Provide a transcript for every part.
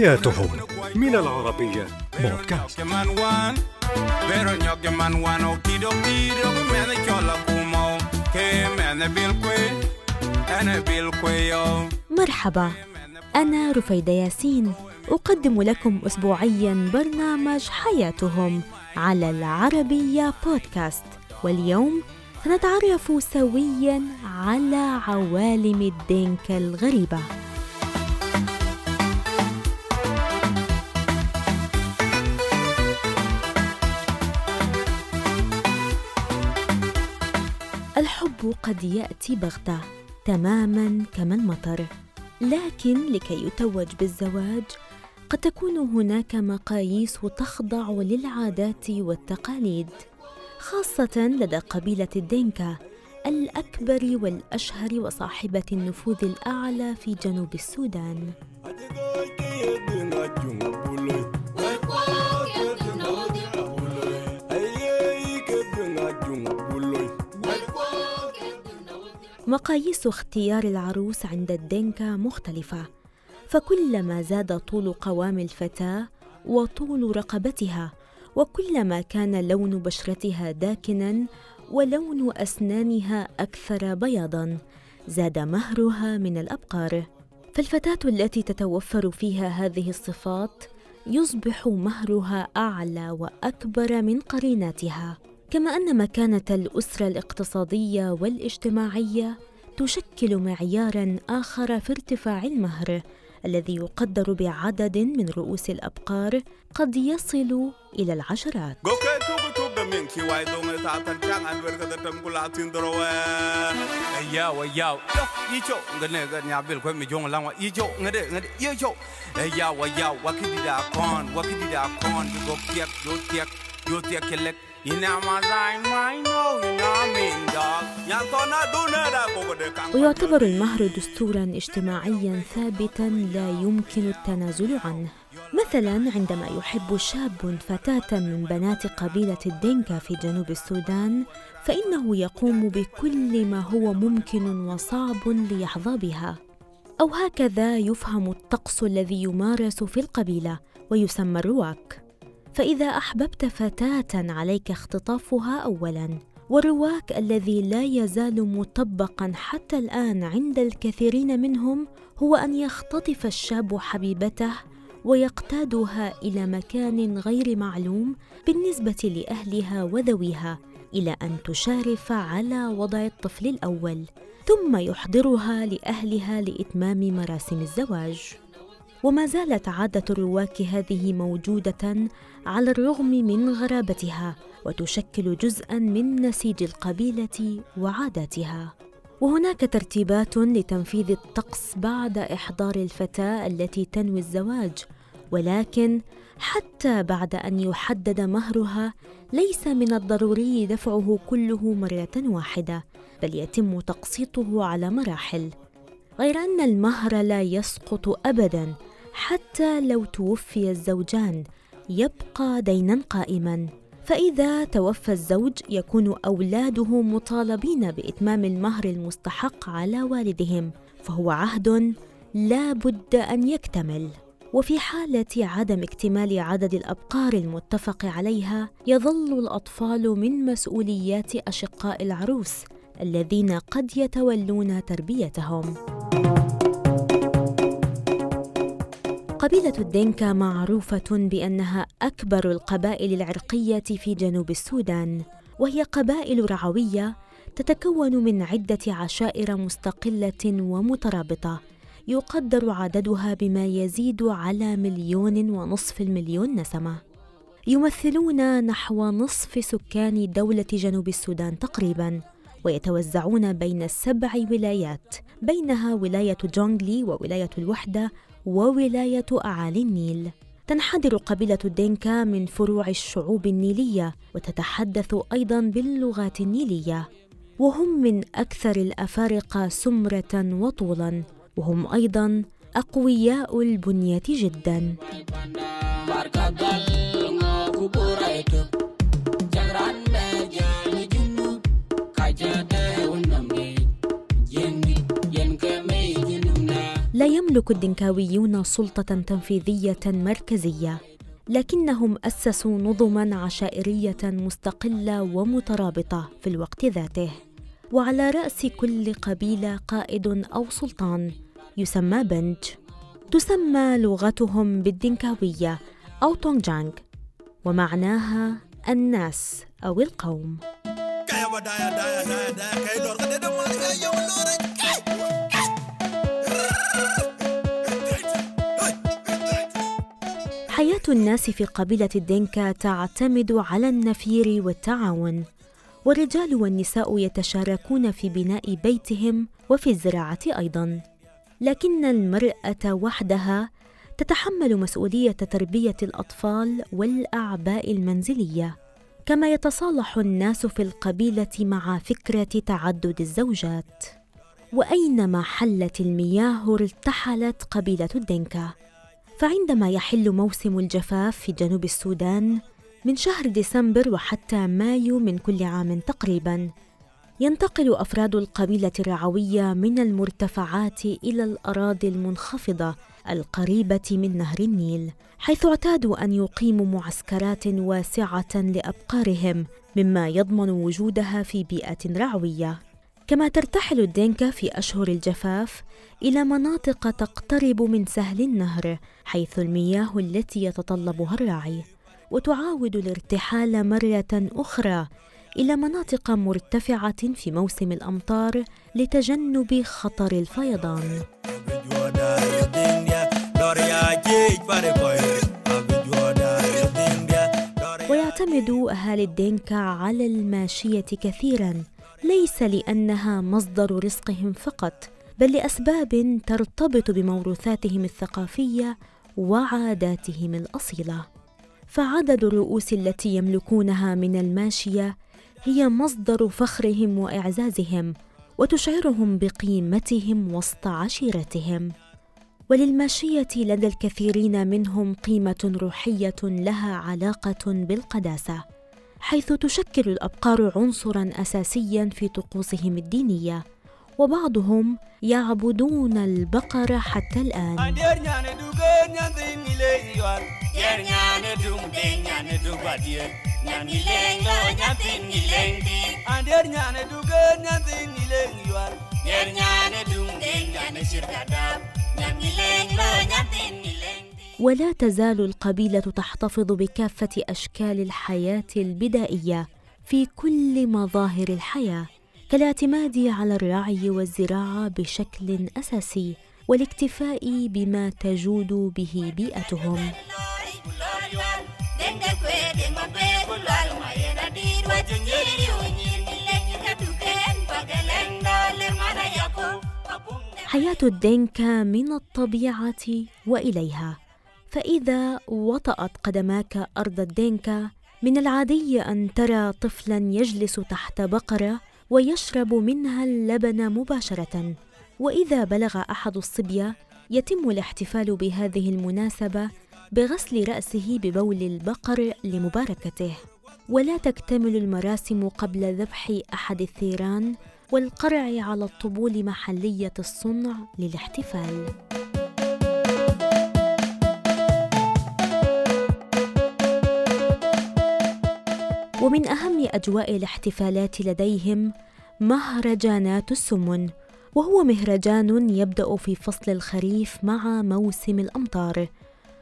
حياتهم من العربية. بودكاست. مرحبا. أنا رفيدة ياسين. أقدم لكم أسبوعيا برنامج حياتهم على العربية بودكاست. واليوم سنتعرف سويا على عوالم الدينكا الغريبة. الحب قد يأتي بغتة تماما كما المطر. لكن لكي يتوج بالزواج قد تكون هناك مقاييس تخضع للعادات والتقاليد خاصة لدى قبيلة الدينكا الأكبر والأشهر وصاحبة النفوذ الأعلى في جنوب السودان. مقاييس اختيار العروس عند الدينكا مختلفة فكلما زاد طول قوام الفتاة وطول رقبتها وكلما كان لون بشرتها داكنا ولون أسنانها أكثر بياضا زاد مهرها من الأبقار. فالفتاة التي تتوفر فيها هذه الصفات يصبح مهرها أعلى وأكبر من قريناتها. كما أن مكانة الأسرة الاقتصادية والاجتماعية تشكل معيارا آخر في ارتفاع المهر الذي يقدر بعدد من رؤوس الأبقار قد يصل إلى العشرات. ويعتبر المهر دستورا اجتماعيا ثابتا لا يمكن التنازل عنه. مثلا عندما يحب شاب فتاة من بنات قبيلة الدينكا في جنوب السودان فإنه يقوم بكل ما هو ممكن وصعب ليحظى بها. أو هكذا يفهم الطقس الذي يمارس في القبيلة ويسمى الرواك. فإذا أحببت فتاة عليك اختطافها أولاً والرواك الذي لا يزال مطبقا حتى الآن عند الكثيرين منهم هو أن يختطف الشاب حبيبته ويقتادها إلى مكان غير معلوم بالنسبة لأهلها وذويها إلى أن تشارف على وضع الطفل الأول ثم يحضرها لأهلها لإتمام مراسم الزواج. وما زالت عادة الرواك هذه موجودة على الرغم من غرابتها وتشكل جزءا من نسيج القبيلة وعاداتها. وهناك ترتيبات لتنفيذ الطقس بعد إحضار الفتاة التي تنوي الزواج، ولكن حتى بعد أن يحدد مهرها ليس من الضروري دفعه كله مرة واحدة، بل يتم تقسيطه على مراحل. غير أن المهر لا يسقط أبدا حتى لو توفي الزوجان يبقى دينا قائما. فإذا توفى الزوج يكون أولاده مطالبين بإتمام المهر المستحق على والدهم فهو عهد لا بد أن يكتمل. وفي حالة عدم اكتمال عدد الأبقار المتفق عليها يظل الأطفال من مسؤوليات أشقاء العروس الذين قد يتولون تربيتهم. قبيلة الدينكا معروفة بأنها أكبر القبائل العرقية في جنوب السودان، وهي قبائل رعوية تتكون من عدة عشائر مستقلة ومترابطة، يقدر عددها بما يزيد على مليون ونصف المليون نسمة. يمثلون نحو نصف سكان دولة جنوب السودان تقريباً، ويتوزعون بين السبع ولايات بينها ولاية جونغلي وولاية الوحدة وولاية أعالي النيل. تنحدر قبيلة الدينكا من فروع الشعوب النيلية وتتحدث أيضا باللغات النيلية. وهم من أكثر الأفارقة سمرة وطولا وهم أيضا أقوياء البنية جدا. يملك الدنكاويون سلطة تنفيذية مركزية لكنهم أسسوا نظما عشائرية مستقلة ومترابطة في الوقت ذاته وعلى رأس كل قبيلة قائد أو سلطان يسمى بنج تسمى لغتهم بالدنكاوية أو تونجانغ ومعناها الناس أو القوم الناس في قبيلة الدينكا تعتمد على النفير والتعاون. والرجال والنساء يتشاركون في بناء بيتهم وفي الزراعة أيضاً. لكن المرأة وحدها تتحمل مسؤولية تربية الأطفال والأعباء المنزلية. كما يتصالح الناس في القبيلة مع فكرة تعدد الزوجات. وأينما حلت المياه ارتحلت قبيلة الدنكا فعندما يحل موسم الجفاف في جنوب السودان من شهر ديسمبر وحتى مايو من كل عام تقريبا ينتقل أفراد القبيلة الرعوية من المرتفعات إلى الأراضي المنخفضة القريبة من نهر النيل حيث اعتادوا أن يقيموا معسكرات واسعة لأبقارهم مما يضمن وجودها في بيئة رعوية. كما ترتحل الدينكا في أشهر الجفاف إلى مناطق تقترب من سهل النهر حيث المياه التي يتطلبها الراعي وتعاود الارتحال مرة أخرى إلى مناطق مرتفعة في موسم الأمطار لتجنب خطر الفيضان. ويعتمد أهالي الدينكا على الماشية كثيرا ليس لأنها مصدر رزقهم فقط بل لأسباب ترتبط بموروثاتهم الثقافية وعاداتهم الأصيلة. فعدد الرؤوس التي يملكونها من الماشية هي مصدر فخرهم وإعزازهم وتشعرهم بقيمتهم وسط عشيرتهم. وللماشية لدى الكثيرين منهم قيمة روحية لها علاقة بالقداسة. حيث تشكل الأبقار عنصرا اساسيا في طقوسهم الدينية وبعضهم يعبدون البقر حتى الآن. ولا تزال القبيلة تحتفظ بكافة أشكال الحياة البدائية في كل مظاهر الحياة كالاعتماد على الرعي والزراعة بشكل أساسي والاكتفاء بما تجود به بيئتهم. حياة الدينكا من الطبيعة وإليها. فإذا وطأت قدماك أرض الدينكا من العادي أن ترى طفلا يجلس تحت بقرة ويشرب منها اللبن مباشرة. وإذا بلغ أحد الصبية يتم الاحتفال بهذه المناسبة بغسل رأسه ببول البقر لمباركته. ولا تكتمل المراسم قبل ذبح أحد الثيران والقرع على الطبول محلية الصنع للاحتفال. ومن أهم أجواء الاحتفالات لديهم مهرجانات السمن وهو مهرجان يبدأ في فصل الخريف مع موسم الأمطار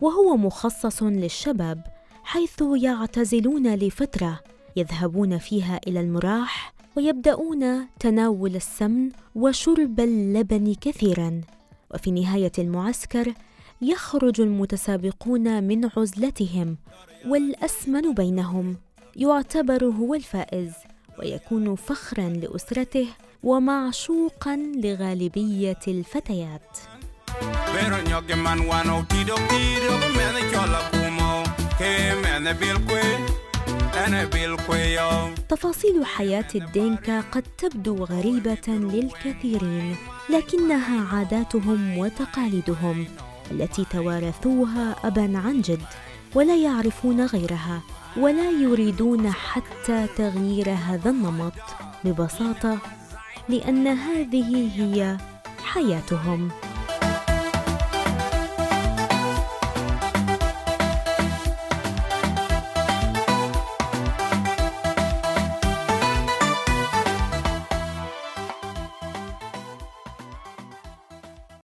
وهو مخصص للشباب حيث يعتزلون لفترة يذهبون فيها إلى المراح ويبدأون تناول السمن وشرب اللبن كثيرا وفي نهاية المعسكر يخرج المتسابقون من عزلتهم والأسمن بينهم. يعتبر هو الفائز ويكون فخرا لأسرته ومعشوقا لغالبية الفتيات. تفاصيل حياة الدينكا قد تبدو غريبة للكثيرين لكنها عاداتهم وتقاليدهم التي توارثوها أبا عن جد ولا يعرفون غيرها. ولا يريدون حتى تغيير هذا النمط ببساطة لأن هذه هي حياتهم.